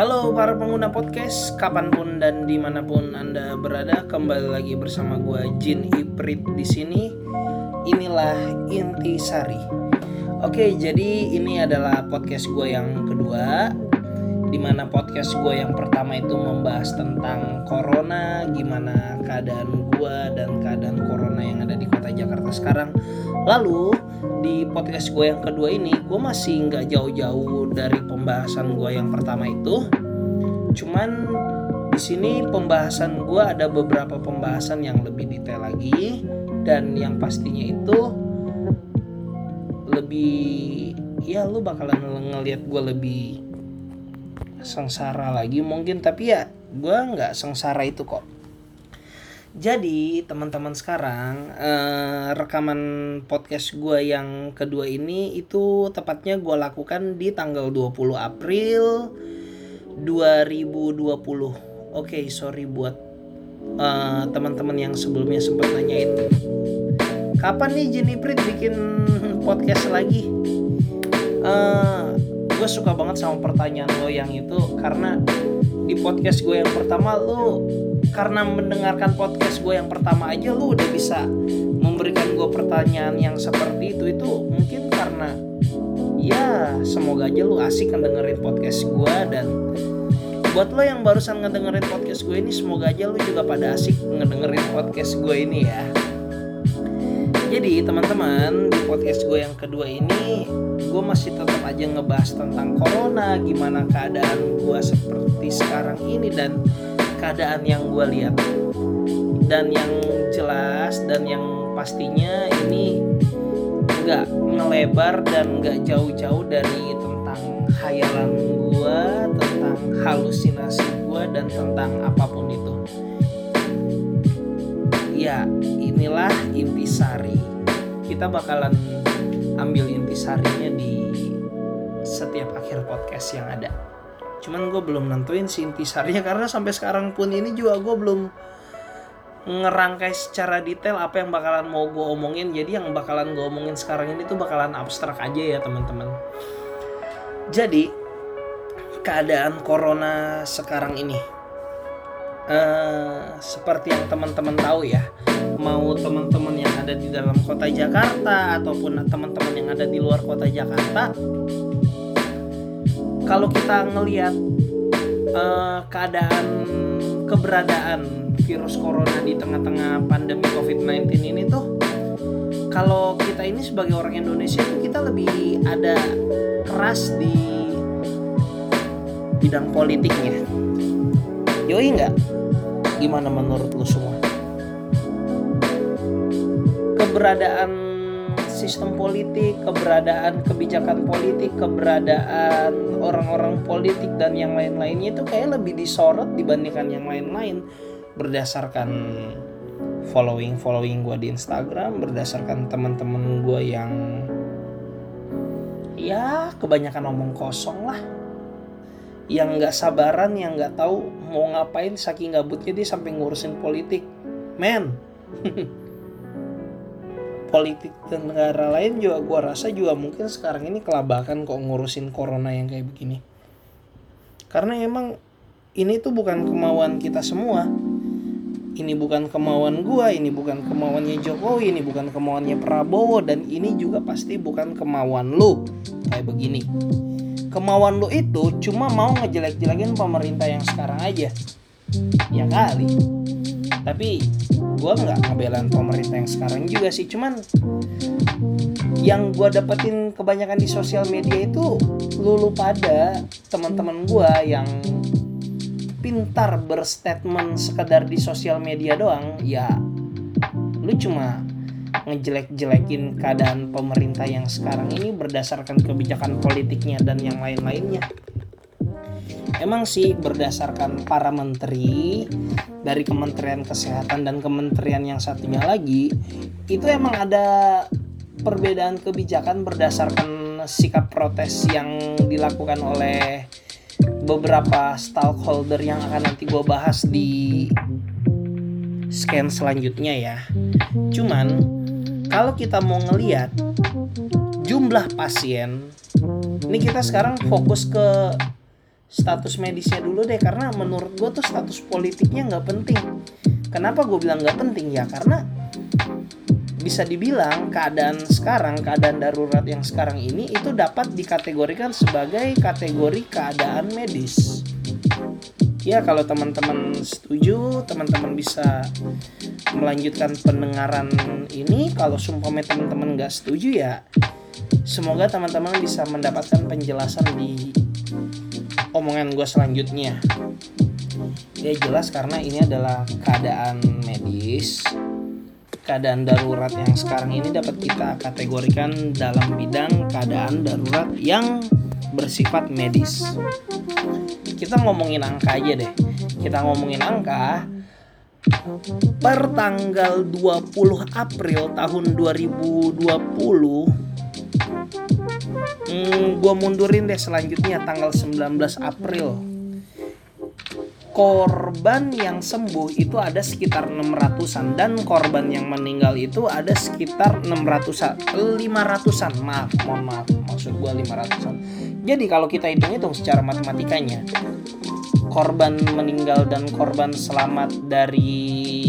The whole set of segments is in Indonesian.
Halo para pengguna podcast, kapan pun dan di mana pun anda berada, kembali lagi bersama gue Jin Iprit di sini. Inilah inti sari. Oke, jadi ini adalah podcast gue yang kedua, di mana podcast gue yang pertama itu membahas tentang corona, gimana keadaan gue dan keadaan corona yang ada di kota Jakarta sekarang. Lalu di podcast gue yang kedua ini gue masih nggak jauh-jauh dari pembahasan gue yang pertama itu cuman di sini pembahasan gue ada beberapa pembahasan yang lebih detail lagi dan yang pastinya itu lebih ya lu bakalan ngelihat gue lebih sengsara lagi mungkin tapi ya gue nggak sengsara itu kok jadi teman-teman sekarang eh, rekaman podcast gue yang kedua ini itu tepatnya gue lakukan di tanggal 20 April 2020. Oke, sorry buat eh, teman-teman yang sebelumnya sempat nanyain kapan nih Jeniprit bikin podcast lagi. Eh, gue suka banget sama pertanyaan lo yang itu karena di podcast gue yang pertama lo karena mendengarkan podcast gue yang pertama aja lu udah bisa memberikan gue pertanyaan yang seperti itu. Itu mungkin karena ya semoga aja lu asik ngedengerin podcast gue dan buat lo yang barusan ngedengerin podcast gue ini semoga aja lu juga pada asik ngedengerin podcast gue ini ya jadi teman-teman di podcast gue yang kedua ini gue masih tetap aja ngebahas tentang corona gimana keadaan gue seperti sekarang ini dan keadaan yang gue lihat. Dan yang jelas dan yang pastinya ini nggak ngelebar dan nggak jauh-jauh dari tentang hayalan gue tentang halusinasi gue dan tentang apa pun itu. Ya inilah intisari kita bakalan ambil intisarinya di setiap akhir podcast yang ada. Cuman gue belum nentuin si intisarinya karena sampai sekarang pun ini juga gue belum ngerangkai secara detail apa yang bakalan mau gue omongin. Jadi yang bakalan gue omongin sekarang ini tuh bakalan abstrak aja ya teman-teman. Jadi keadaan corona sekarang ini uh, seperti yang teman-teman tahu ya mau teman-teman yang ada di dalam kota Jakarta ataupun teman-teman yang ada di luar kota Jakarta kalau kita ngelihat uh, keadaan keberadaan virus corona di tengah-tengah pandemi COVID-19 ini tuh kalau kita ini sebagai orang Indonesia kita lebih ada keras di bidang politiknya. Yoi nggak? Gimana menurut lu semua? Keberadaan sistem politik, keberadaan kebijakan politik, keberadaan orang-orang politik dan yang lain-lainnya itu kayak lebih disorot dibandingkan yang lain-lain berdasarkan following following gue di Instagram, berdasarkan teman-teman gue yang ya kebanyakan omong kosong lah yang nggak sabaran yang nggak tahu mau ngapain saking gabutnya dia sampai ngurusin politik. Men. Politik dan negara lain juga gue rasa juga mungkin sekarang ini kelabakan kok ngurusin corona yang kayak begini. Karena emang ini tuh bukan kemauan kita semua. Ini bukan kemauan gue ini bukan kemauannya Jokowi ini bukan kemauannya Prabowo dan ini juga pasti bukan kemauan lu. Kayak begini kemauan lu itu cuma mau ngejelek-jelekin pemerintah yang sekarang aja. Ya kali. Tapi gue nggak ngebelan pemerintah yang sekarang juga sih. Cuman yang gue dapetin kebanyakan di sosial media itu lulu pada teman-teman gue yang pintar berstatement sekedar di sosial media doang ya lu cuma ngejelek-jelekin keadaan pemerintah yang sekarang ini berdasarkan kebijakan politiknya dan yang lain-lainnya. Emang sih berdasarkan para menteri dari Kementerian Kesehatan dan kementerian yang satunya lagi itu emang ada perbedaan kebijakan berdasarkan sikap protes yang dilakukan oleh beberapa stakeholder yang akan nanti gue bahas di scan selanjutnya ya. Cuman kalau kita mau ngeliat jumlah pasien, ini kita sekarang fokus ke status medisnya dulu deh karena menurut gue tuh status politiknya nggak penting kenapa gue bilang nggak penting ya karena bisa dibilang keadaan sekarang, keadaan darurat yang sekarang ini itu dapat dikategorikan sebagai kategori keadaan medis. Ya kalau teman-teman setuju, teman-teman bisa melanjutkan pendengaran ini. Kalau sumpah teman-teman nggak setuju ya, semoga teman-teman bisa mendapatkan penjelasan di omongan gue selanjutnya. Ya jelas karena ini adalah keadaan medis keadaan darurat yang sekarang ini dapat kita kategorikan dalam bidang keadaan darurat yang bersifat medis. Kita ngomongin angka aja deh. Kita ngomongin angka per tanggal 20 April tahun 2020 hmm, gue mundurin deh selanjutnya tanggal 19 April korban yang sembuh itu ada sekitar 600-an dan korban yang meninggal itu ada sekitar 600-an 500-an maaf mohon maaf maksud gua 500-an jadi kalau kita hitung-hitung secara matematikanya korban meninggal dan korban selamat dari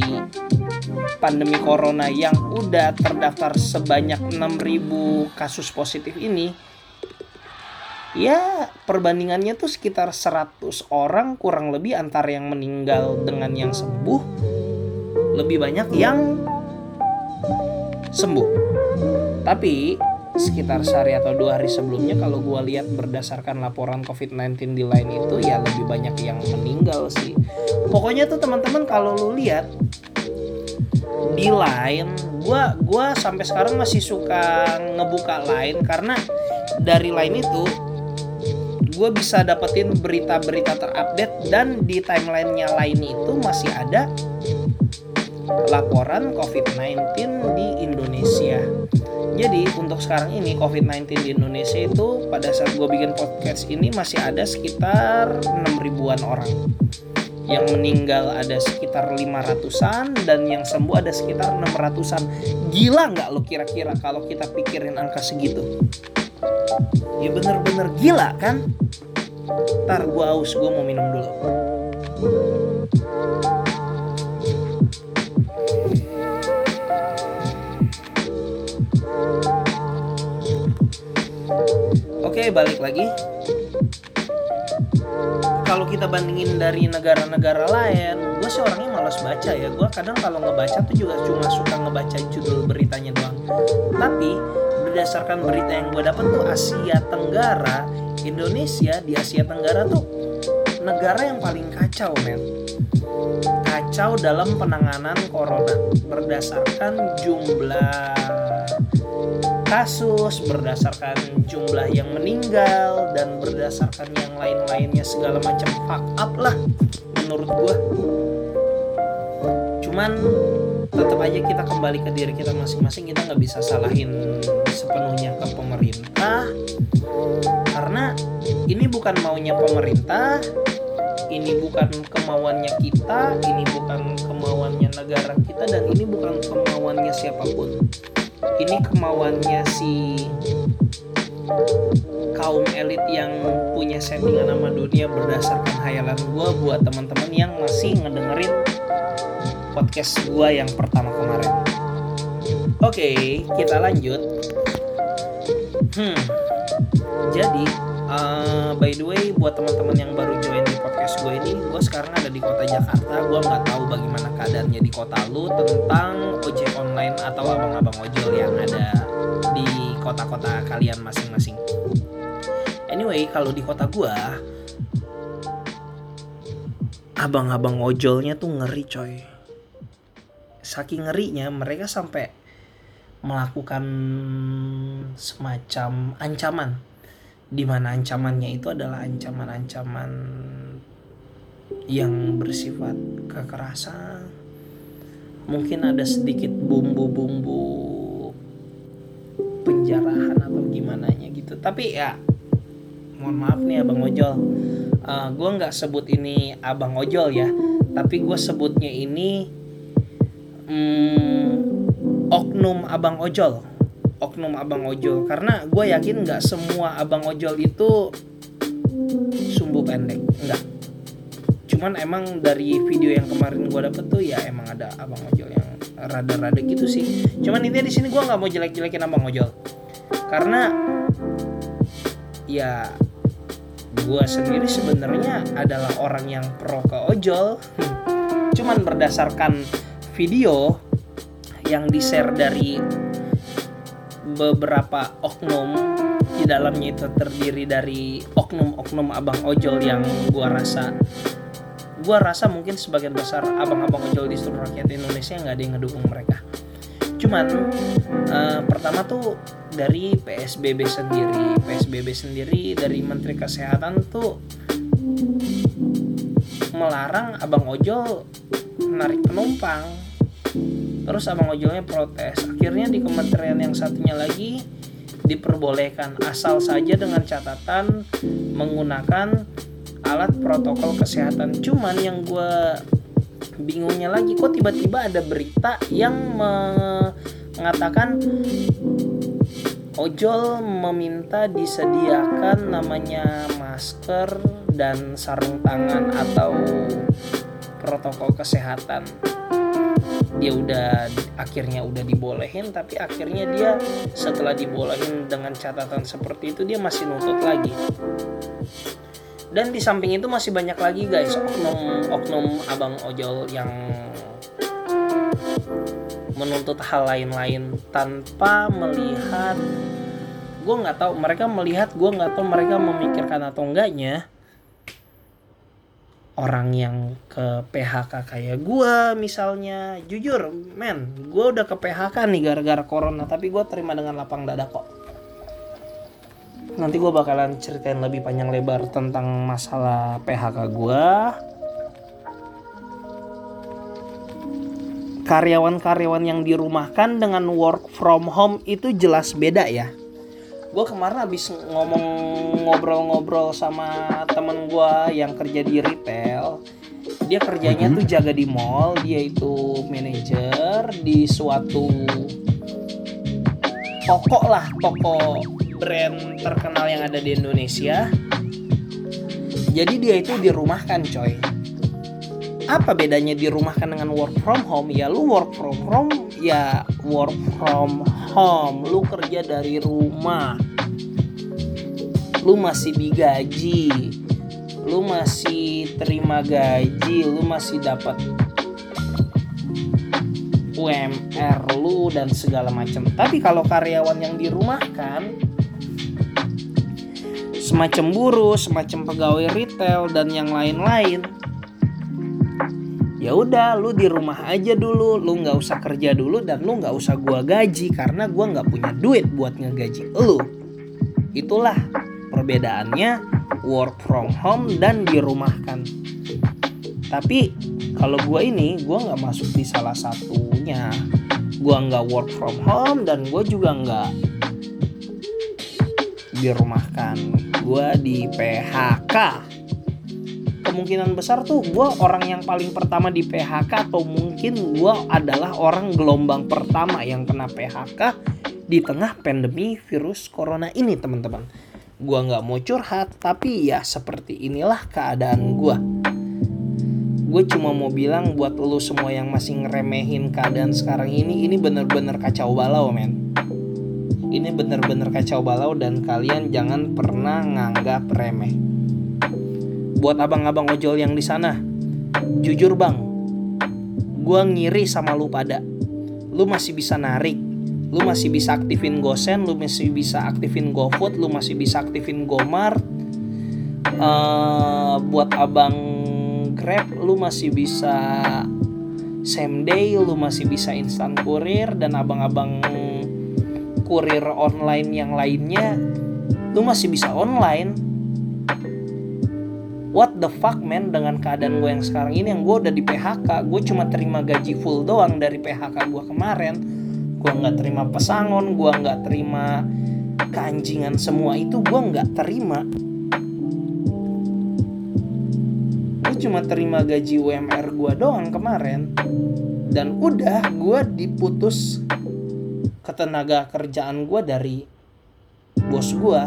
pandemi corona yang udah terdaftar sebanyak 6000 kasus positif ini ya perbandingannya tuh sekitar 100 orang kurang lebih antara yang meninggal dengan yang sembuh. Lebih banyak yang sembuh. Tapi sekitar sehari atau dua hari sebelumnya kalau gue lihat berdasarkan laporan COVID-19 di lain itu ya lebih banyak yang meninggal sih. Pokoknya tuh teman-teman kalau lu lihat di line gue gua sampai sekarang masih suka ngebuka line karena dari line itu gue bisa dapetin berita-berita terupdate dan di timelinenya lain itu masih ada laporan COVID-19 di Indonesia. Jadi untuk sekarang ini COVID-19 di Indonesia itu pada saat gue bikin podcast ini masih ada sekitar 6 ribuan orang. Yang meninggal ada sekitar 500-an dan yang sembuh ada sekitar 600-an. Gila nggak lo kira-kira kalau kita pikirin angka segitu? Ya bener-bener gila kan ntar gue aus gue mau minum dulu Oke, balik lagi. Kalau kita bandingin dari negara-negara lain, gue sih orangnya malas baca ya. Gue kadang kalau ngebaca tuh juga cuma suka ngebaca judul beritanya doang. Tapi berdasarkan berita yang gue dapat tuh Asia Tenggara Indonesia di Asia Tenggara tuh negara yang paling kacau men. Kacau dalam penanganan corona berdasarkan jumlah kasus berdasarkan jumlah yang meninggal dan berdasarkan yang lain-lainnya segala macam fuck up lah menurut gue cuman tetap aja kita kembali ke diri kita masing-masing kita nggak bisa salahin sepenuhnya ke pemerintah. Karena ini bukan maunya pemerintah ini bukan kemauannya kita ini bukan kemauannya negara kita dan ini bukan kemauannya siapa pun. Ini kemauannya si kaum elit yang punya settingan sama dunia berdasarkan hayalan gue buat teman-teman yang masih ngedengerin podcast gue yang pertama kemarin. Oke, okay, kita lanjut. Hmm, jadi uh, by the way buat teman-teman yang baru join di podcast gue ini, gue sekarang ada di kota Jakarta. Gue nggak tahu bagaimana keadaannya di kota lu tentang ojek online atau abang-abang ojol yang ada di kota-kota kalian masing-masing. Anyway, kalau di kota gue, abang-abang ojolnya tuh ngeri coy saking ngerinya mereka sampai melakukan semacam ancaman. Di mana ancamannya itu adalah ancaman-ancaman yang bersifat kekerasan. Mungkin ada sedikit bumbu-bumbu penjarahan atau gimana nya gitu. Tapi ya mohon maaf nih abang ojol. Uh, eh, gue nggak sebut ini abang ojol ya. Tapi gue sebutnya ini hmm, oknum abang ojol. Oknum abang ojol. Karena gue yakin nggak semua abang ojol itu sumbu pendek. Enggak cuman emang dari video yang kemarin gue dapet tuh ya emang ada abang ojol yang rada-rada gitu sih. Cuman intinya di sini gue nggak mau jelek-jelekin abang ojol. Karena ya gue sendiri sebenarnya adalah orang yang pro ke ojol. Cuman berdasarkan video yang di share dari beberapa oknum di dalamnya itu terdiri dari oknum-oknum abang ojol yang gua rasa gua rasa mungkin sebagian besar abang-abang ojol di seluruh rakyat Indonesia nggak ada yang ngedukung mereka. Cuman uh, pertama tuh dari PSBB sendiri. PSBB sendiri dari Menteri Kesehatan tuh melarang abang ojol narik penumpang. Terus abang ojolnya protes. Akhirnya di kementerian yang satunya lagi diperbolehkan asal saja dengan catatan menggunakan alat protokol kesehatan. Cuman yang gue bingungnya lagi kok tiba-tiba ada berita yang mengatakan ojol meminta disediakan namanya masker dan sarung tangan atau protokol kesehatan. Dia udah akhirnya udah dibolehin tapi akhirnya dia setelah dibolehin dengan catatan seperti itu dia masih nuntut lagi. Dan di samping itu masih banyak lagi guys oknum oknum abang ojol yang menuntut hal lain-lain tanpa melihat gue nggak tahu mereka melihat gue nggak tahu mereka memikirkan atau enggaknya orang yang ke PHK kayak gue misalnya. Jujur men gue udah ke PHK nih gara-gara corona tapi gue terima dengan lapang dada kok. Nanti gue bakalan ceritain lebih panjang lebar tentang masalah PHK gue karyawan-karyawan yang dirumahkan dengan work from home itu jelas beda ya. Gue kemarin habis ngomong ngobrol-ngobrol sama temen gue yang kerja di retail dia kerjanya tuh jaga di mall dia itu manajer di suatu toko lah toko brand terkenal yang ada di Indonesia. Jadi dia itu dirumahkan coy. Apa bedanya dirumahkan dengan work from home? Ya lu work from home ya work from home. Lu kerja dari rumah. Lu masih digaji lu masih terima gaji lu masih dapat UMR lu dan segala macam. Tapi kalau karyawan yang dirumahkan semacam buruh semacam pegawai retail dan yang lain-lain ya udah lu di rumah aja dulu. Lu nggak usah kerja dulu dan lu nggak usah gua gaji karena gua nggak punya duit buat ngegaji lu. Itulah perbedaannya work from home dan dirumahkan. Tapi kalau gua ini gua nggak masuk di salah satunya. Gua nggak work from home dan gua juga nggak dirumahkan. Gua di PHK kemungkinan besar tuh gue orang yang paling pertama di PHK atau mungkin gue adalah orang gelombang pertama yang kena PHK di tengah pandemi virus corona ini teman-teman gue nggak mau curhat tapi ya seperti inilah keadaan gue gue cuma mau bilang buat lo semua yang masih ngeremehin keadaan sekarang ini ini bener-bener kacau balau men. Ini bener-bener kacau balau dan kalian jangan pernah nganggap remeh. Buat abang-abang ojol yang di sana jujur bang. Gue ngiri sama lu pada. Lu masih bisa narik lu masih bisa aktifin gosen lu masih bisa aktifin gofood lu masih bisa aktifin gomart uh, buat abang grab lu masih bisa same day lu masih bisa instant kurir dan abang-abang kurir online yang lainnya lu masih bisa online. What the fuck man? Dengan keadaan gue yang sekarang ini yang gue udah di PHK gue cuma terima gaji full doang dari PHK gue kemarin gue nggak terima pesangon gue nggak terima keanjingan semua itu gue nggak terima. Gue cuma terima gaji UMR gue doang kemarin. Dan udah gue diputus ketenaga kerjaan gue dari bos gue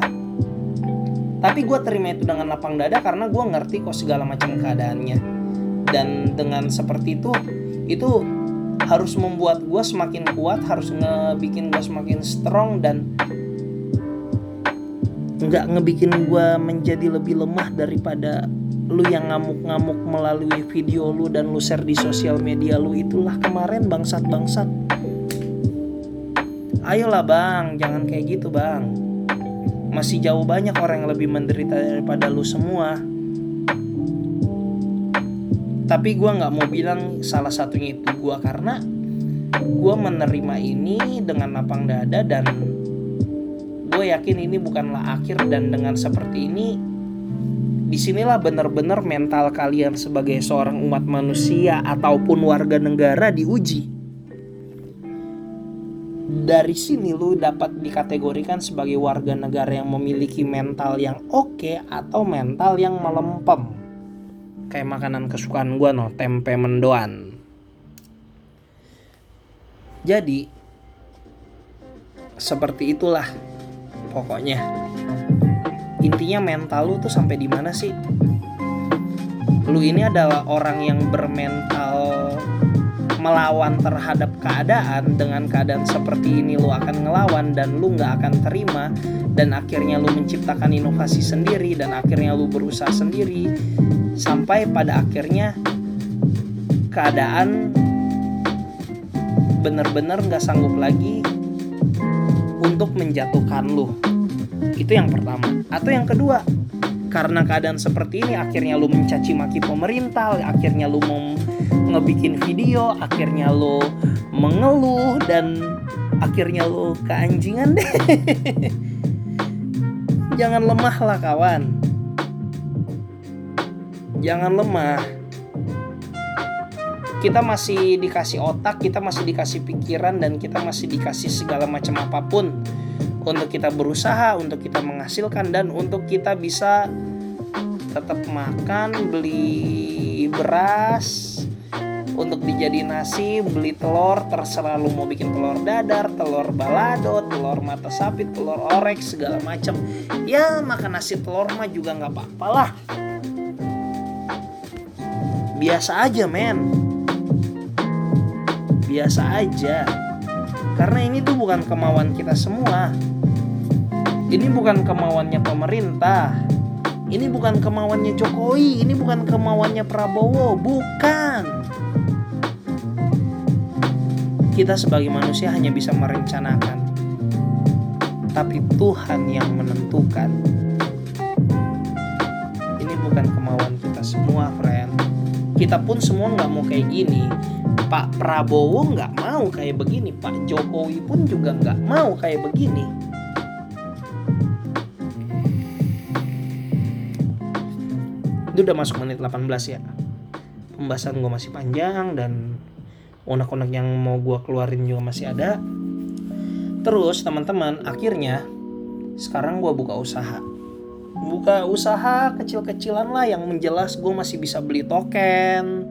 tapi gue terima itu dengan lapang dada karena gue ngerti kok segala macam keadaannya. Dan dengan seperti itu itu harus membuat gue semakin kuat harus ngebikin gue semakin strong dan nggak ngebikin gue menjadi lebih lemah daripada lu yang ngamuk-ngamuk melalui video lu dan lu share di sosial media lu itulah kemarin bangsat-bangsat. Ayolah bang. Jangan kayak gitu bang. Masih jauh banyak orang yang lebih menderita daripada lu semua tapi gue nggak mau bilang salah satunya itu gue karena gue menerima ini dengan lapang dada dan gue yakin ini bukanlah akhir dan dengan seperti ini di sinilah benar-benar mental kalian sebagai seorang umat manusia ataupun warga negara diuji. Dari sini lu dapat dikategorikan sebagai warga negara yang memiliki mental yang oke okay atau mental yang melempem. Kayak makanan kesukaan gue no, tempe mendoan. Jadi, seperti itulah pokoknya. Intinya mental lu tuh sampai di mana sih? Lu ini adalah orang yang bermental melawan terhadap keadaan. Dengan keadaan seperti ini lu akan ngelawan dan lu nggak akan terima. Dan akhirnya lu menciptakan inovasi sendiri dan akhirnya lu berusaha sendiri sampai pada akhirnya keadaan bener-bener nggak sanggup lagi untuk menjatuhkan lu itu yang pertama. Atau yang kedua, karena keadaan seperti ini akhirnya lu mencaci maki pemerintah, akhirnya lu mau ngebikin video, akhirnya lu mengeluh dan akhirnya lu keanjingan deh. Jangan lemah lah kawan. Jangan lemah. Kita masih dikasih otak, kita masih dikasih pikiran dan kita masih dikasih segala macam apa pun untuk kita berusaha, untuk kita menghasilkan dan untuk kita bisa tetap makan, beli beras untuk dijadi nasi, beli telur, terserah lu mau bikin telur dadar, telur balado, telur mata sapi, telur orek segala macam. Ya makan nasi telur mah juga nggak apa-apa lah. Biasa aja men. Biasa aja. Karena ini tuh bukan kemauan kita semua ini bukan kemauannya pemerintah. Ini bukan kemauannya Jokowi, ini bukan kemauannya Prabowo, bukan. Kita sebagai manusia hanya bisa merencanakan. Tapi Tuhan yang menentukan. Ini bukan kemauan kita semua. Kita pun semua nggak mau kayak gini. Pak Prabowo nggak mau kayak begini, Pak Jokowi pun juga nggak mau kayak begini. Itu udah masuk menit 18 ya. Pembahasan gue masih panjang dan unek-unek yang mau gue keluarin juga masih ada. Terus teman-teman akhirnya sekarang gue buka usaha buka usaha kecil-kecilan lah yang menjelas gue masih bisa beli token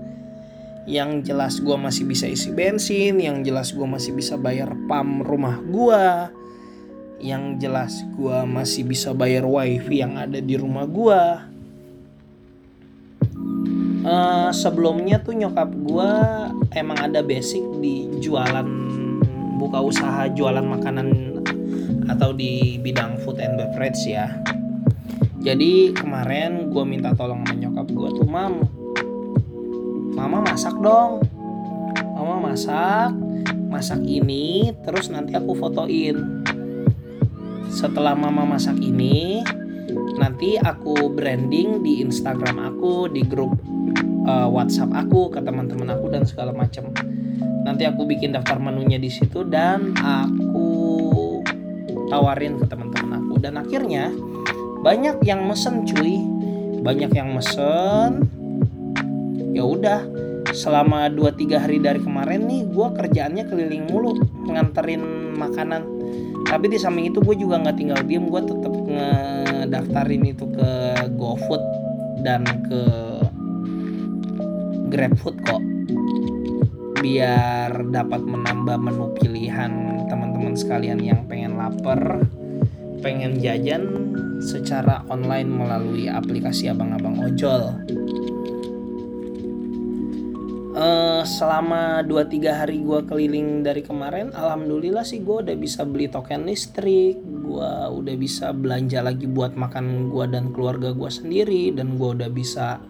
yang jelas gue masih bisa isi bensin yang jelas gue masih bisa bayar pam rumah gue yang jelas gue masih bisa bayar wifi yang ada di rumah gue uh, sebelumnya tuh nyokap gue emang ada basic di jualan buka usaha jualan makanan atau di bidang food and beverage ya jadi kemarin gue minta tolong sama nyokap gue tuh mam mama masak dong. Mama masak masak ini terus nanti aku fotoin. Setelah mama masak ini nanti aku branding di Instagram aku di grup uh, WhatsApp aku ke teman-teman aku dan segala macam. Nanti aku bikin daftar menunya di situ dan aku tawarin ke teman-teman aku. Dan akhirnya banyak yang mesen cuy, banyak yang mesen. Ya udah, selama 2-3 hari dari kemarin nih gue kerjaannya keliling mulu nganterin makanan. Tapi di samping itu gue juga nggak tinggal diem gue tetap ngedaftarin itu ke GoFood dan ke GrabFood kok. Biar dapat menambah menu pilihan teman-teman sekalian yang pengen lapar pengen jajan secara online melalui aplikasi abang-abang ojol. Uh, selama 2-3 hari gue keliling dari kemarin alhamdulillah sih gue udah bisa beli token listrik gue udah bisa belanja lagi buat makan gue dan keluarga gue sendiri dan gue udah bisa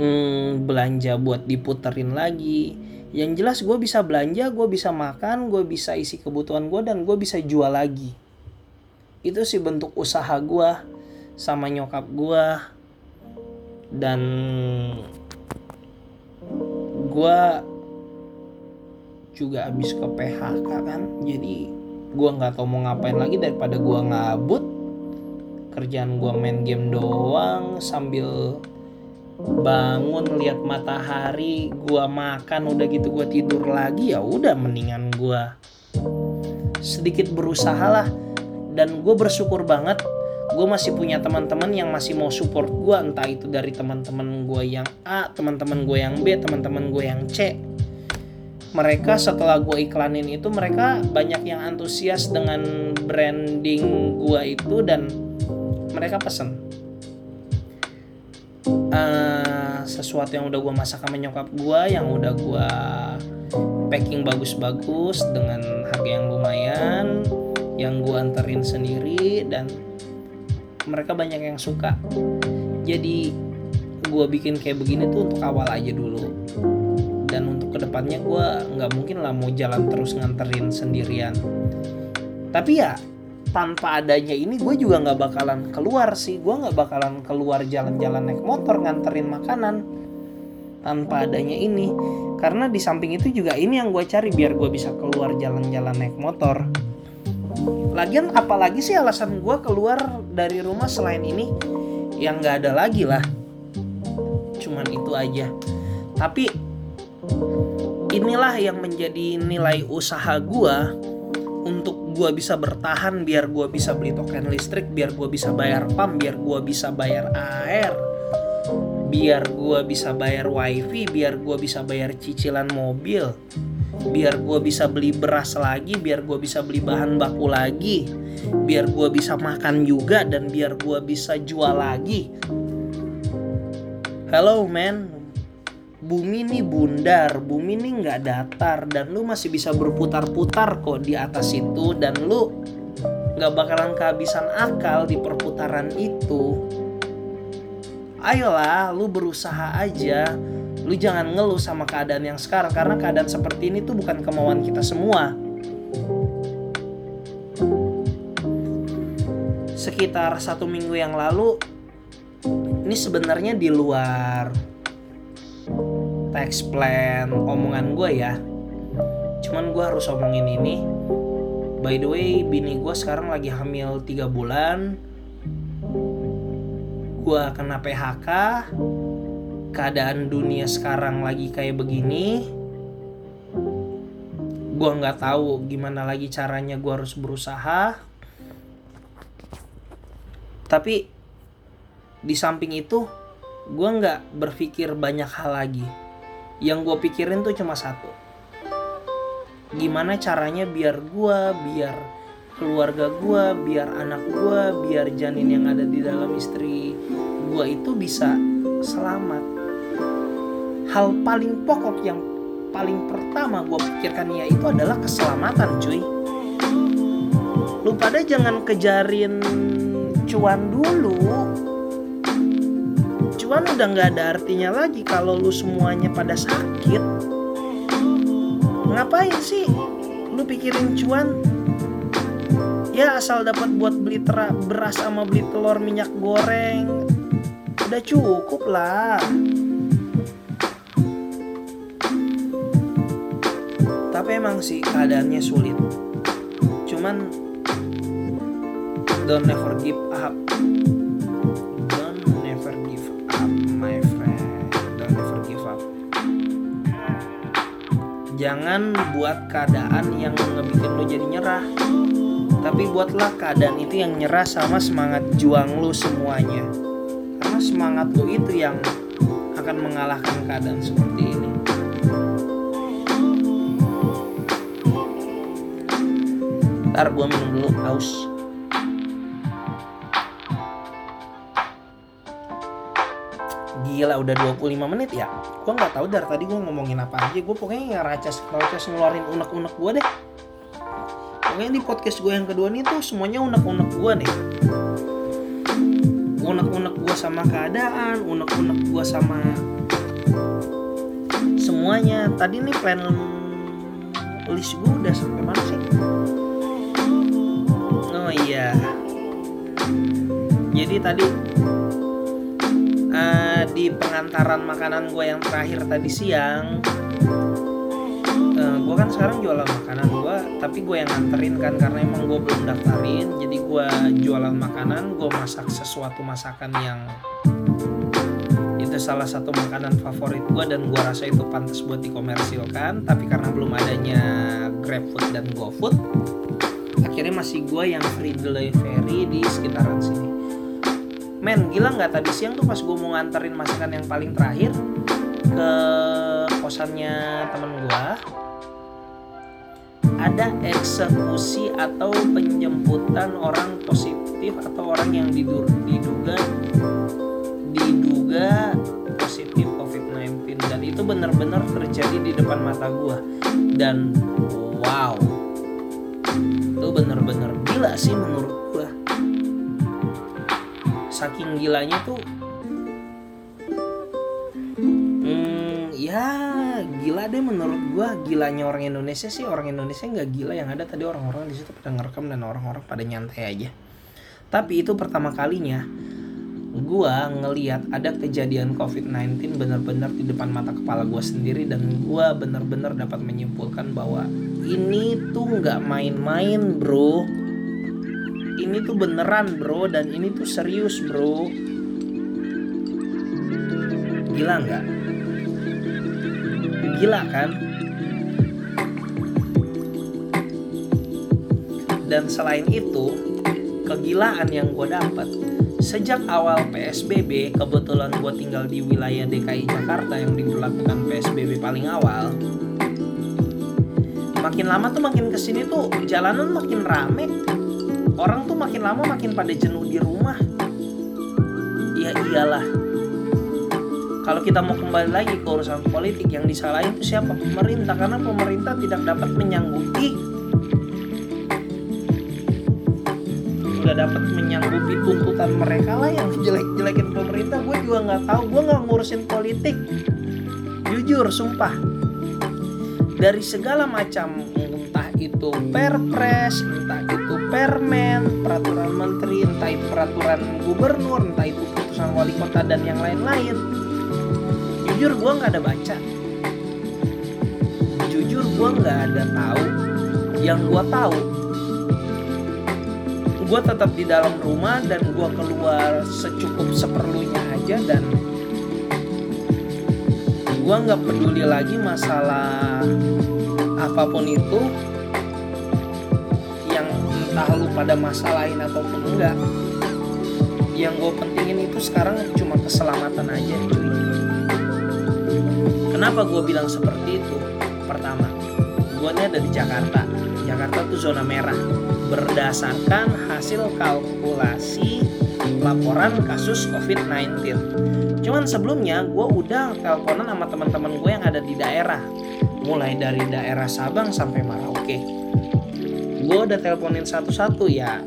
um, belanja buat diputerin lagi yang jelas gue bisa belanja gue bisa makan gue bisa isi kebutuhan gue dan gue bisa jual lagi. Itu sih bentuk usaha gue sama nyokap gue dan gue juga abis ke PHK kan. Jadi gue nggak tau mau ngapain lagi daripada gue ngabut. Kerjaan gue main game doang sambil bangun lihat matahari gue makan udah gitu gue tidur lagi ya udah mendingan gue sedikit berusaha lah. Dan gue bersyukur banget gue masih punya teman-teman yang masih mau support gue entah itu dari teman-teman gue yang A teman-teman gue yang B teman-teman gue yang C. Mereka setelah gue iklanin itu mereka banyak yang antusias dengan branding gue itu dan mereka pesen uh, sesuatu yang udah gue masak sama nyokap gue yang udah gue packing bagus-bagus dengan harga yang lumayan yang gue anterin sendiri dan mereka banyak yang suka. Jadi gue bikin kayak begini tuh untuk awal aja dulu. Dan untuk ke depannya gue nggak mungkin lah mau jalan terus nganterin sendirian. Tapi ya tanpa adanya ini gue juga nggak bakalan keluar sih. Gue nggak bakalan keluar jalan-jalan naik motor nganterin makanan tanpa adanya ini. Karena di samping itu juga ini yang gue cari biar gue bisa keluar jalan-jalan naik motor. Lagian apalagi sih alasan gue keluar dari rumah selain ini? Yang nggak ada lagi lah. Cuman itu aja. Tapi inilah yang menjadi nilai usaha gue untuk gue bisa bertahan biar gue bisa beli token listrik biar gue bisa bayar pam biar gue bisa bayar air biar gue bisa bayar wifi biar gue bisa bayar cicilan mobil biar gue bisa beli beras lagi biar gue bisa beli bahan baku lagi biar gue bisa makan juga dan biar gue bisa jual lagi hello man bumi ini bundar bumi ini nggak datar dan lu masih bisa berputar-putar kok di atas itu dan lu nggak bakalan kehabisan akal di perputaran itu. Ayolah lu berusaha aja. Lu jangan ngeluh sama keadaan yang sekarang karena keadaan seperti ini tuh bukan kemauan kita semua. Sekitar satu minggu yang lalu ini sebenarnya di luar text plan omongan gue ya. Cuman gue harus omongin ini. By the way bini gue sekarang lagi hamil 3 bulan. Gue kena PHK keadaan dunia sekarang lagi kayak begini. Gue nggak tahu gimana lagi caranya gue harus berusaha. Tapi di samping itu gue nggak berpikir banyak hal lagi yang gue pikirin tuh cuma satu. Gimana caranya biar gue biar keluarga gue biar anak gue biar janin yang ada di dalam istri gue itu bisa selamat. Hal paling pokok yang paling pertama gue pikirkan ya itu adalah keselamatan cuy. Lu pada jangan kejarin cuan dulu cuan udah nggak ada artinya lagi kalau lu semuanya pada sakit. Ngapain sih lu pikirin cuan? Ya asal dapat buat beli tera, beras sama beli telur minyak goreng. Udah cukup lah. Tapi emang sih keadaannya sulit. Cuman don't never give up jangan buat keadaan yang ngebikin lo jadi nyerah. Tapi buatlah keadaan itu yang nyerah sama semangat juang lo semuanya. Karena semangat lo itu yang akan mengalahkan keadaan seperti ini. Ntar gue minum dulu haus. Gila udah 25 menit ya. Gue nggak tahu dari tadi gue ngomongin apa aja. Gue pokoknya ngeracas ngeracas ngeluarin unek-unek gue deh. Pokoknya di podcast gue yang kedua nih tuh semuanya unek-unek gue nih. Unek-unek gue sama keadaan, unek-unek gue sama semuanya. Tadi nih plan list gue udah sampai mana sih? Oh iya. Jadi tadi uh, di pengantaran makanan gue yang terakhir tadi siang, uh, eh, gue kan sekarang jualan makanan gue, tapi gue yang nganterin kan karena emang gue belum daftarin. Jadi gue jualan makanan, gue masak sesuatu masakan yang itu salah satu makanan favorit gue dan gue rasa itu pantas buat dikomersilkan. Tapi karena belum adanya GrabFood dan GoFood akhirnya masih gue yang free delivery di sekitaran sini men gila nggak? Tadi siang tuh pas gue mau nganterin masakan yang paling terakhir ke kosannya temen gue ada eksekusi atau penjemputan orang positif atau orang yang diduga diduga positif COVID-19 dan itu benar-benar terjadi di depan mata gue dan wow. Itu benar-benar gila sih menurut saking gilanya tuh hmm, ya gila deh menurut gue gilanya orang Indonesia sih orang Indonesia nggak gila yang ada. Tadi orang-orang di situ pada ngerekam dan orang-orang pada nyantai aja. Tapi itu pertama kalinya gua ngeliat ada kejadian COVID-19 benar-benar di depan mata kepala gua sendiri. Dan gua benar-benar dapat menyimpulkan bahwa ini tuh nggak main-main bro ini tuh beneran bro dan ini tuh serius bro gila nggak gila kan dan selain itu kegilaan yang gue dapat Sejak awal PSBB, kebetulan gue tinggal di wilayah DKI Jakarta yang diberlakukan PSBB paling awal. Makin lama tuh makin ke sini tuh jalanan makin rame. Orang tuh makin lama makin pada jenuh di rumah. Ya iyalah. Kalau kita mau kembali lagi ke urusan politik yang disalahin itu siapa? Pemerintah karena pemerintah tidak dapat menyanggupi nggak dapat menyanggupi tuntutan mereka lah yang jelek-jelekin pemerintah gue juga nggak tahu gue nggak ngurusin politik jujur sumpah dari segala macam entah itu perpres entah permen peraturan menteri entah itu peraturan gubernur entah itu putusan wali kota dan yang lain-lain. Jujur gue nggak ada baca. Jujur gue nggak ada tahu. Yang gue tahu gue tetap di dalam rumah dan gue keluar secukup seperlunya aja dan gue nggak peduli lagi masalah apa pun itu entah lu pada masalahin ataupun enggak yang gue pentingin itu sekarang cuma keselamatan aja. Cuy kenapa gue bilang seperti itu? Pertama gue ini ada di Jakarta. Jakarta tuh zona merah. Berdasarkan hasil kalkulasi laporan kasus COVID-19. Cuman sebelumnya gue udah teleponan sama teman-teman gue yang ada di daerah, mulai dari daerah Sabang sampai Merauke. Gue udah teleponin satu-satu ya.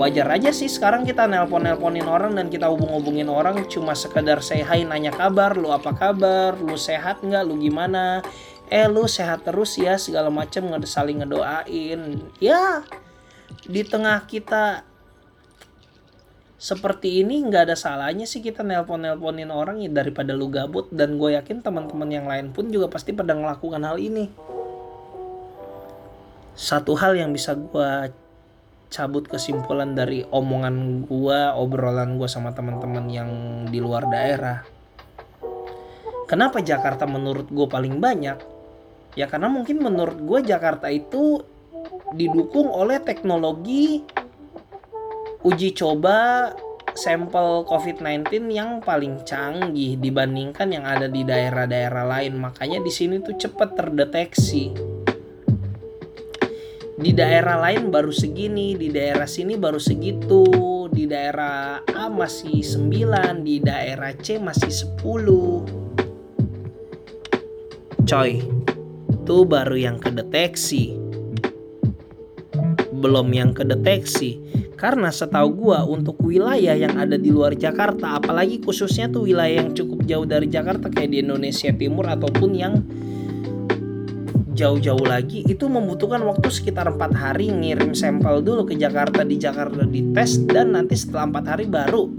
Wajar aja sih sekarang kita nelpon-nelponin orang dan kita hubung-hubungin orang cuma sekedar say hi nanya kabar, lu apa kabar, lu sehat nggak, lu gimana, eh lu sehat terus ya segala macam nggak saling ngedoain. Ya di tengah kita seperti ini nggak ada salahnya sih kita nelpon nelponin orang ya daripada lu gabut. Dan gue yakin teman-teman yang lain pun juga pasti pada ngelakukan hal ini satu hal yang bisa gue cabut kesimpulan dari omongan gue obrolan gue sama teman-teman yang di luar daerah kenapa Jakarta menurut gue paling banyak ya karena mungkin menurut gue Jakarta itu didukung oleh teknologi uji coba sampel COVID-19 yang paling canggih dibandingkan yang ada di daerah-daerah lain. Makanya di sini tuh cepat terdeteksi. Di daerah lain baru segini, di daerah sini baru segitu, di daerah A masih 9, di daerah C masih 10. Coy, itu baru yang kedeteksi. Belum yang kedeteksi. Karena setahu gua untuk wilayah yang ada di luar Jakarta, apalagi khususnya tuh wilayah yang cukup jauh dari Jakarta kayak di Indonesia Timur ataupun yang jauh-jauh lagi itu membutuhkan waktu sekitar empat hari ngirim sampel dulu ke Jakarta di Jakarta dites dan nanti setelah empat hari baru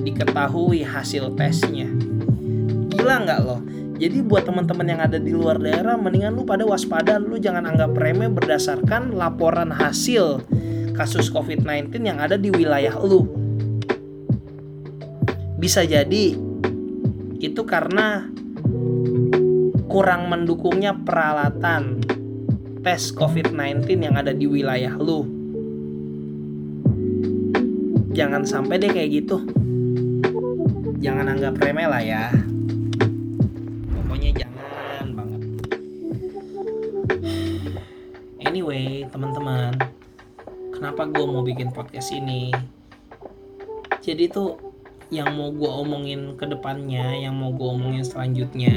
diketahui hasil tesnya. Gila nggak loh jadi buat teman-teman yang ada di luar daerah mendingan lu pada waspada lu jangan anggap remeh berdasarkan laporan hasil kasus COVID-19 yang ada di wilayah lu. Bisa jadi itu karena kurang mendukungnya peralatan tes COVID-19 yang ada di wilayah lu. Jangan sampai deh kayak gitu. Jangan anggap remeh lah ya. Pokoknya jangan banget. Anyway, teman-teman, kenapa gue mau bikin podcast ini? Jadi tuh yang mau gue omongin ke depannya, yang mau gue omongin selanjutnya,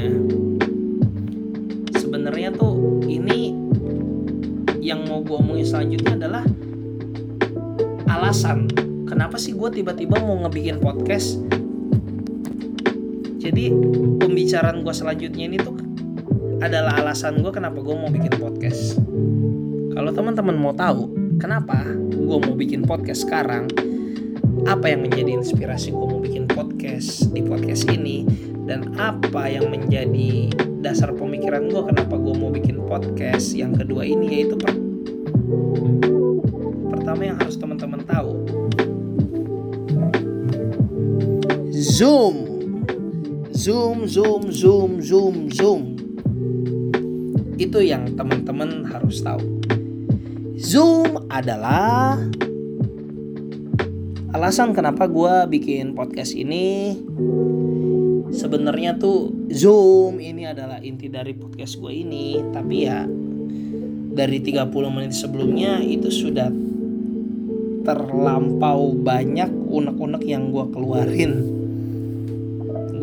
selanjutnya adalah alasan kenapa sih gue tiba-tiba mau ngebikin podcast. Jadi pembicaraan gue selanjutnya ini tuh adalah alasan gue kenapa gue mau bikin podcast. Kalau teman-teman mau tahu kenapa gue mau bikin podcast sekarang apa yang menjadi inspirasi gue mau bikin podcast di podcast ini dan apa yang menjadi dasar pemikiran gue kenapa gue mau bikin podcast yang kedua ini yaitu zoom. Zoom zoom zoom zoom zoom. Itu yang teman-teman harus tahu. Zoom adalah alasan kenapa gue bikin podcast ini. Sebenarnya tuh Zoom ini adalah inti dari podcast gue ini. Tapi ya dari 30 menit sebelumnya itu sudah terlampau banyak unek-unek yang gue keluarin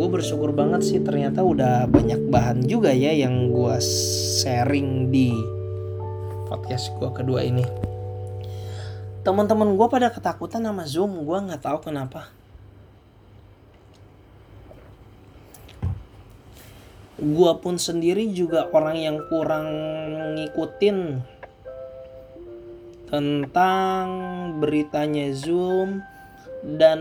gue bersyukur banget sih ternyata udah banyak bahan juga ya yang gue sharing di podcast gue kedua ini. Teman-teman gue pada ketakutan sama zoom gue nggak tahu kenapa. Gua pun sendiri juga orang yang kurang ngikutin tentang beritanya Zoom dan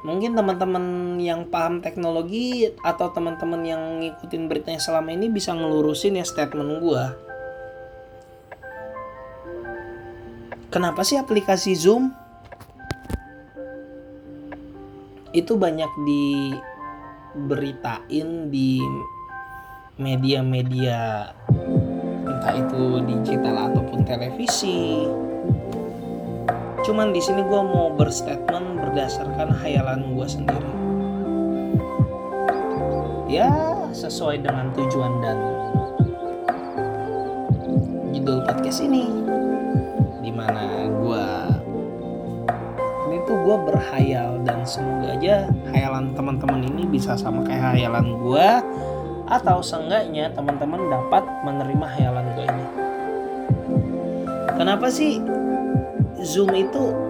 mungkin teman-teman yang paham teknologi atau teman-teman yang ngikutin beritanya selama ini bisa ngelurusin ya statement gua. Kenapa sih aplikasi Zoom itu banyak di beritain di media-media entah itu digital ataupun televisi. Cuman di sini gue mau berstatement berdasarkan hayalan gue sendiri. Ya sesuai dengan tujuan dan judul podcast ini, di mana gue ini gue berhayal dan semoga aja hayalan teman-teman ini bisa sama kayak hayalan gue atau seenggaknya teman-teman dapat menerima hayalan gue ini kenapa sih zoom itu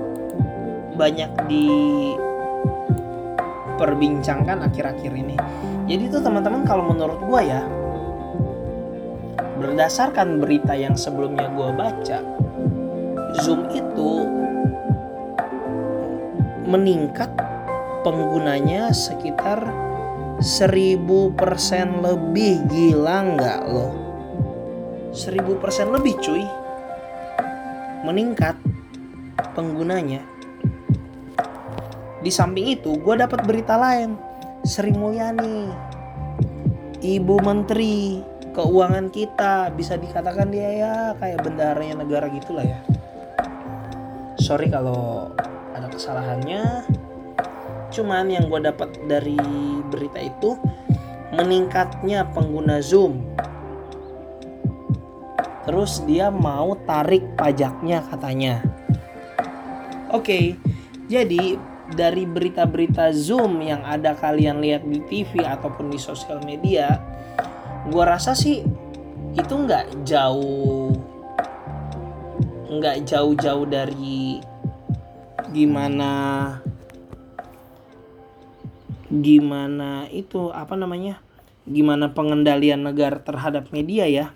banyak diperbincangkan akhir-akhir ini. Jadi tuh teman-teman kalau menurut gue ya berdasarkan berita yang sebelumnya gue baca zoom itu meningkat penggunanya sekitar 1000% lebih. Gila nggak loh 1000% lebih cuy. Meningkat penggunanya di samping itu gue dapat berita lain. Sri Mulyani Ibu Menteri Keuangan kita bisa dikatakan dia ya kayak bendaranya negara gitulah ya. Sorry kalau ada kesalahannya. Cuman yang gue dapat dari berita itu meningkatnya pengguna Zoom. Terus dia mau tarik pajaknya katanya. Oke jadi dari berita-berita Zoom yang ada kalian lihat di TV ataupun di sosial media gua rasa sih itu nggak jauh nggak jauh-jauh dari gimana gimana itu apa namanya gimana pengendalian negara terhadap media ya.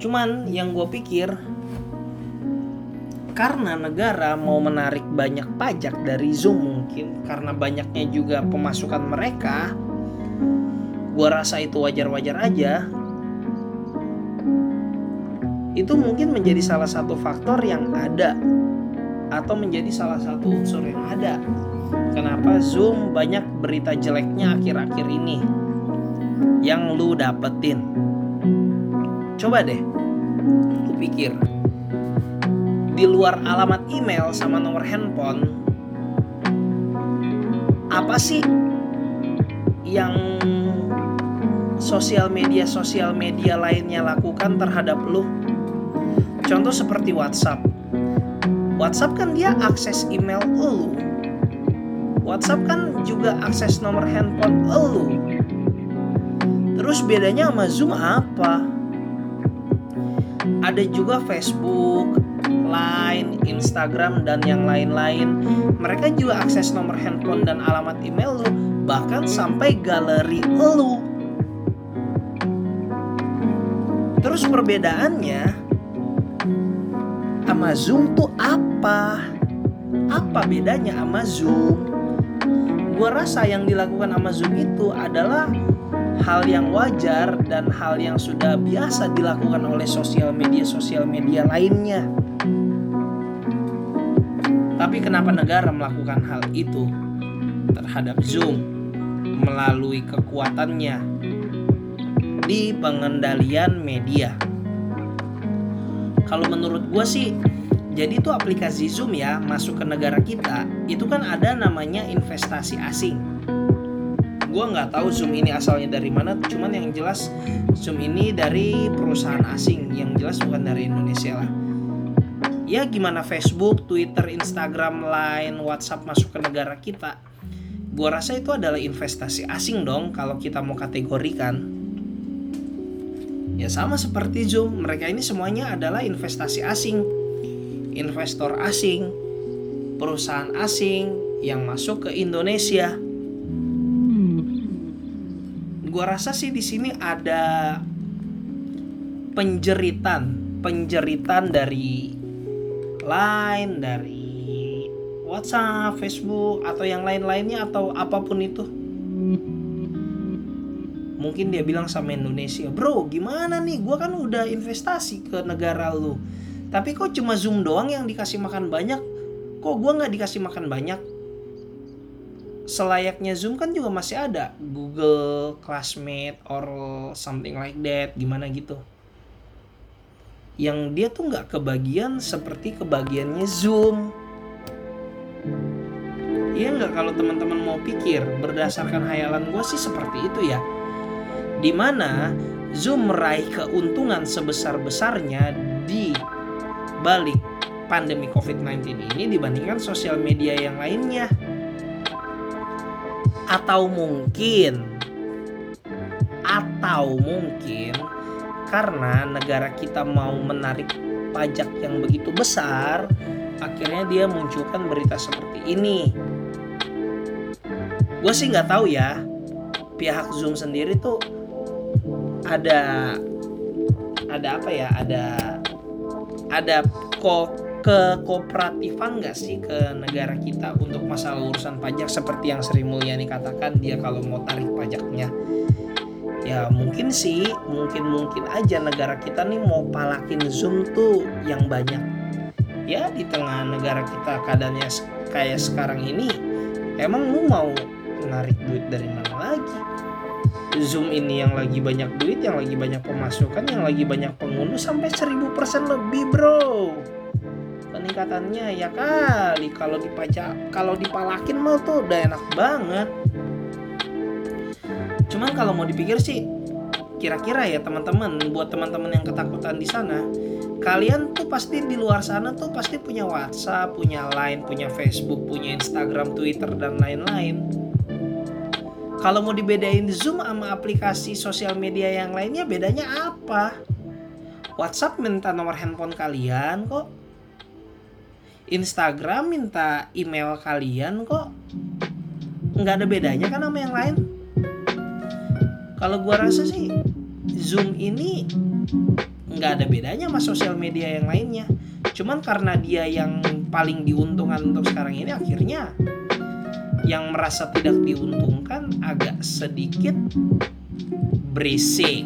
Cuman yang gue pikir karena negara mau menarik banyak pajak dari Zoom mungkin karena banyaknya juga pemasukan mereka gue rasa itu wajar-wajar aja. Itu mungkin menjadi salah satu faktor yang ada atau menjadi salah satu unsur yang ada. Kenapa Zoom banyak berita jeleknya akhir-akhir ini yang lu dapetin. Coba deh, lu pikir di luar alamat email sama nomor handphone apa sih yang sosial media sosial media lainnya lakukan terhadap lu? Contoh seperti WhatsApp. WhatsApp kan dia akses email lu WhatsApp kan juga akses nomor handphone elu. Terus bedanya sama Zoom apa? Ada juga Facebook, Line, Instagram dan yang lain-lain. Mereka juga akses nomor handphone dan alamat email lu, bahkan sampai galeri lu. Terus perbedaannya sama Zoom tuh apa? Apa bedanya sama Zoom? gue rasa yang dilakukan sama Zoom itu adalah hal yang wajar dan hal yang sudah biasa dilakukan oleh sosial media sosial media lainnya. Tapi kenapa negara melakukan hal itu terhadap Zoom melalui kekuatannya di pengendalian media? Kalau menurut gue sih jadi itu aplikasi Zoom ya masuk ke negara kita itu kan ada namanya investasi asing. Gue nggak tahu Zoom ini asalnya dari mana, cuman yang jelas Zoom ini dari perusahaan asing, yang jelas bukan dari Indonesia lah. Ya gimana Facebook, Twitter, Instagram, Line, WhatsApp masuk ke negara kita? Gue rasa itu adalah investasi asing dong kalau kita mau kategorikan. Ya sama seperti Zoom, mereka ini semuanya adalah investasi asing investor asing, perusahaan asing yang masuk ke Indonesia. Gua rasa sih di sini ada penjeritan, penjeritan dari Line, dari WhatsApp, Facebook atau yang lain-lainnya atau apa pun itu. Mungkin dia bilang sama Indonesia, bro, gimana nih? Gua kan udah investasi ke negara lu. Tapi kok cuma zoom doang yang dikasih makan banyak? Kok gue nggak dikasih makan banyak? Selayaknya zoom kan juga masih ada. Google Classmate or something like that gimana gitu yang dia tuh nggak kebagian seperti kebagiannya zoom Iya nggak kalau teman-teman mau pikir berdasarkan hayalan gue sih seperti itu ya Di mana Zoom meraih keuntungan sebesar-besarnya di balik pandemi COVID-19 ini dibandingkan sosial media yang lainnya. Atau mungkin atau mungkin karena negara kita mau menarik pajak yang begitu besar, akhirnya dia munculkan berita seperti ini. Gue sih nggak tahu ya, pihak Zoom sendiri tuh ada ada apa ya, ada ada kok ke kooperatifan nggak sih ke negara kita untuk masalah urusan pajak seperti yang Sri Mulyani katakan dia kalau mau tarik pajaknya ya mungkin sih mungkin mungkin aja negara kita nih mau palakin zoom tuh yang banyak ya di tengah negara kita keadaannya kayak sekarang ini emang lu mau narik duit dari mana lagi Zoom ini yang lagi banyak duit, yang lagi banyak pemasukan, yang lagi banyak pengunduh sampai 1000% lebih, Bro. Peningkatannya ya kali kalau dipajak, kalau dipalakin mau tuh udah enak banget. Cuman kalau mau dipikir sih kira-kira ya teman-teman buat teman-teman yang ketakutan di sana kalian tuh pasti di luar sana tuh pasti punya WhatsApp, punya Line, punya Facebook, punya Instagram, Twitter dan lain-lain. Kalau mau dibedain Zoom sama aplikasi sosial media yang lainnya bedanya apa? WhatsApp minta nomor handphone kalian kok. Instagram minta email kalian kok. Nggak ada bedanya kan sama yang lain? Kalau gua rasa sih Zoom ini nggak ada bedanya sama sosial media yang lainnya. Cuman karena dia yang paling diuntungkan untuk sekarang ini akhirnya yang merasa tidak diuntungkan agak sedikit berisik.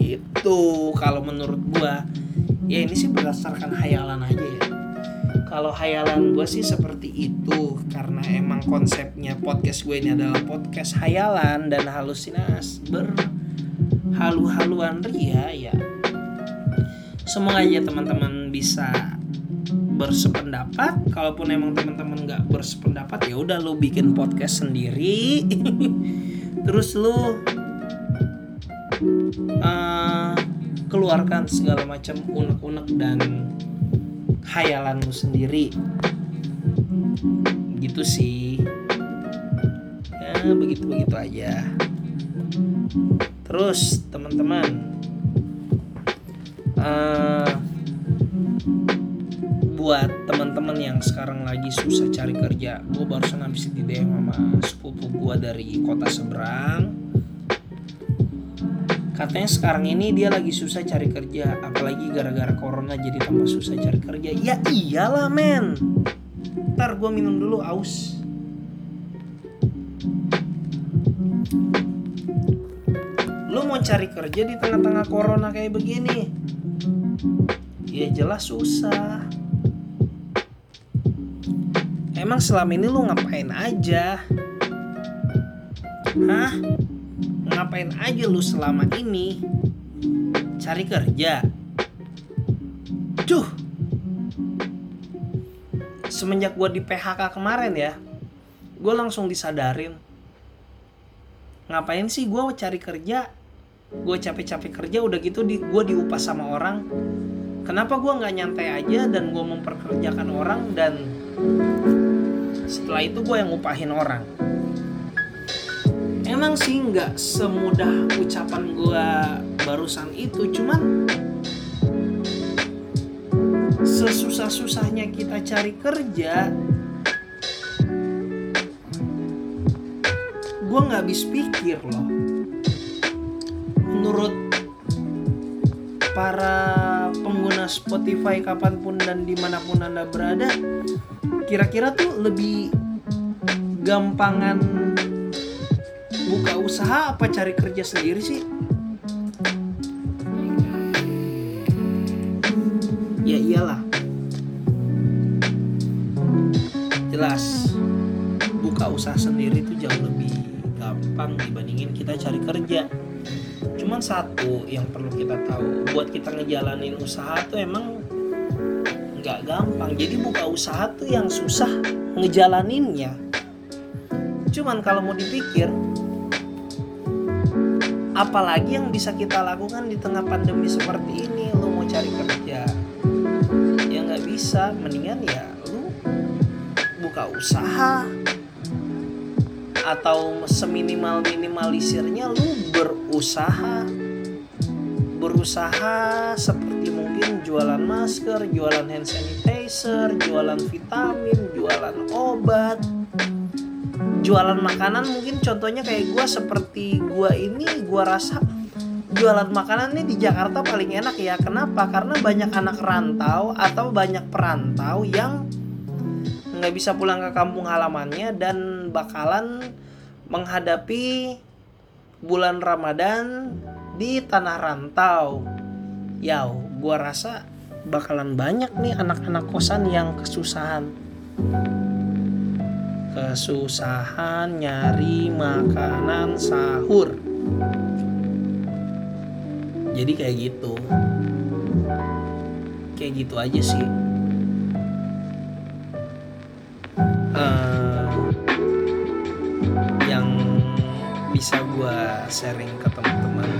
Itu kalau menurut gua ya ini sih berdasarkan hayalan aja ya. Kalau hayalan gue sih seperti itu karena emang konsepnya podcast gue ini adalah podcast hayalan dan halusinas berhalu-haluan ria ya. Semoga aja teman-teman bisa bersependapat. Kalaupun emang teman-teman nggak bersependapat ya udah lo bikin podcast sendiri. Terus lo uh, keluarkan segala macam unek-unek dan hayalanmu sendiri. Gitu sih. Ya begitu begitu aja. Terus teman-teman uh, buat teman-teman yang sekarang lagi susah cari kerja gue barusan habis di DM sama sepupu gue dari kota seberang katanya sekarang ini dia lagi susah cari kerja apalagi gara-gara corona jadi tambah susah cari kerja. Ya iyalah men. Ntar gue minum dulu aus. Lu mau cari kerja di tengah-tengah corona kayak begini? Ya jelas susah. Emang selama ini lu ngapain aja? Hah ngapain aja lu selama ini? Cari kerja. Cuh semenjak gue di PHK kemarin ya gue langsung disadarin. Ngapain sih gue cari kerja? Gue capek-capek kerja udah gitu di gue diupah sama orang. Kenapa gue nggak nyantai aja dan gue memperkerjakan orang dan setelah itu gue yang ngupahin orang emang sih nggak semudah ucapan gue barusan itu cuman sesusah-susahnya kita cari kerja gue nggak habis pikir loh. Menurut para pengguna Spotify kapan pun dan di mana pun anda berada kira-kira tuh lebih gampangan buka usaha apa cari kerja sendiri sih? Ya iyalah. Jelas. Buka usaha sendiri itu jauh lebih gampang dibandingin kita cari kerja. Cuman satu yang perlu kita tahu buat kita ngejalanin usaha tuh emang nggak gampang. Jadi buka usaha tuh yang susah ngejalaninnya. Cuman kalau mau dipikir apalagi yang bisa kita lakukan di tengah pandemi seperti ini lu mau cari kerja ya nggak bisa. Mendingan ya lu buka usaha atau seminimal minimalisirnya lu berusaha. Berusaha seperti mungkin jualan masker, jualan hand sanitizer, jualan vitamin, jualan obat, jualan makanan mungkin contohnya kayak gue seperti gue ini gue rasa jualan makanan ini di Jakarta paling enak ya. Kenapa? Karena banyak anak rantau atau banyak perantau yang nggak bisa pulang ke kampung halamannya dan bakalan menghadapi bulan Ramadan di tanah rantau. Ya gue rasa bakalan banyak nih anak-anak kosan yang kesusahan kesusahan nyari makanan sahur. Jadi kayak gitu. Kayak gitu aja sih. Uh, yang bisa gue sharing ke teman-teman.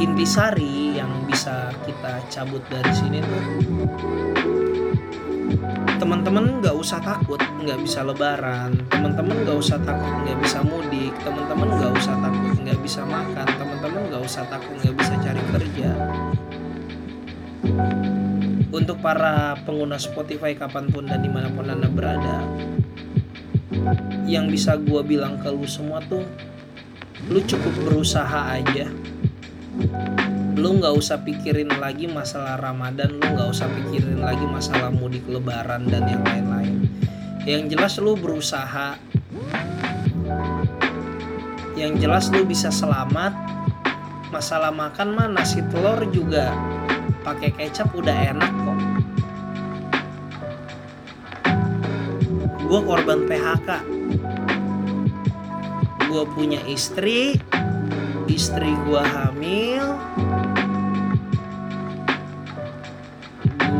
Intisari yang bisa kita cabut dari sini tuh teman-teman nggak usah takut nggak bisa lebaran. Teman-teman nggak usah takut nggak bisa mudik. Teman-teman nggak usah takut nggak bisa makan. Teman-teman nggak usah takut nggak bisa cari kerja. Untuk para pengguna Spotify kapan pun dan di mana pun anda berada yang bisa gue bilang ke lu semua tuh lu cukup berusaha aja lu nggak usah pikirin lagi masalah Ramadan lu nggak usah pikirin lagi masalah mudik Lebaran dan yang lain-lain. Yang jelas lu berusaha. Yang jelas lu bisa selamat. Masalah makan mah nasi telur juga pakai kecap udah enak kok. Gue korban PHK gue punya istri istri gue hamil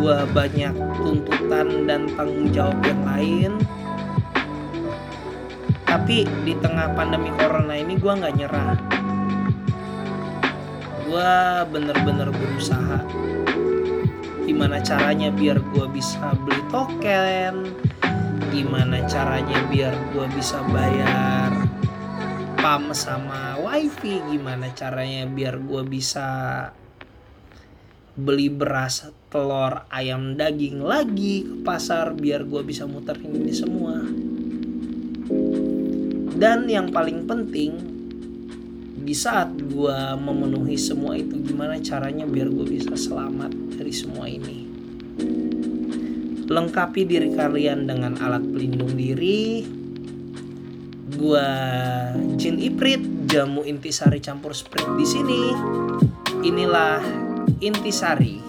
gue banyak tuntutan dan tanggung jawab yang lain. Tapi di tengah pandemi corona ini gue nggak nyerah. Gue bener-bener berusaha. Gimana caranya biar gue bisa beli token? Gimana caranya biar gue bisa bayar pam sama wifi? Gimana caranya biar gue bisa beli beras, telur, ayam, daging lagi ke pasar biar gue bisa muterin ini semua. Dan yang paling penting di saat gue memenuhi semua itu gimana caranya biar gue bisa selamat dari semua ini. Lengkapi diri kalian dengan alat pelindung diri. Gua Jin Iprit, jamu intisari campur sprit di sini. Inilah intisari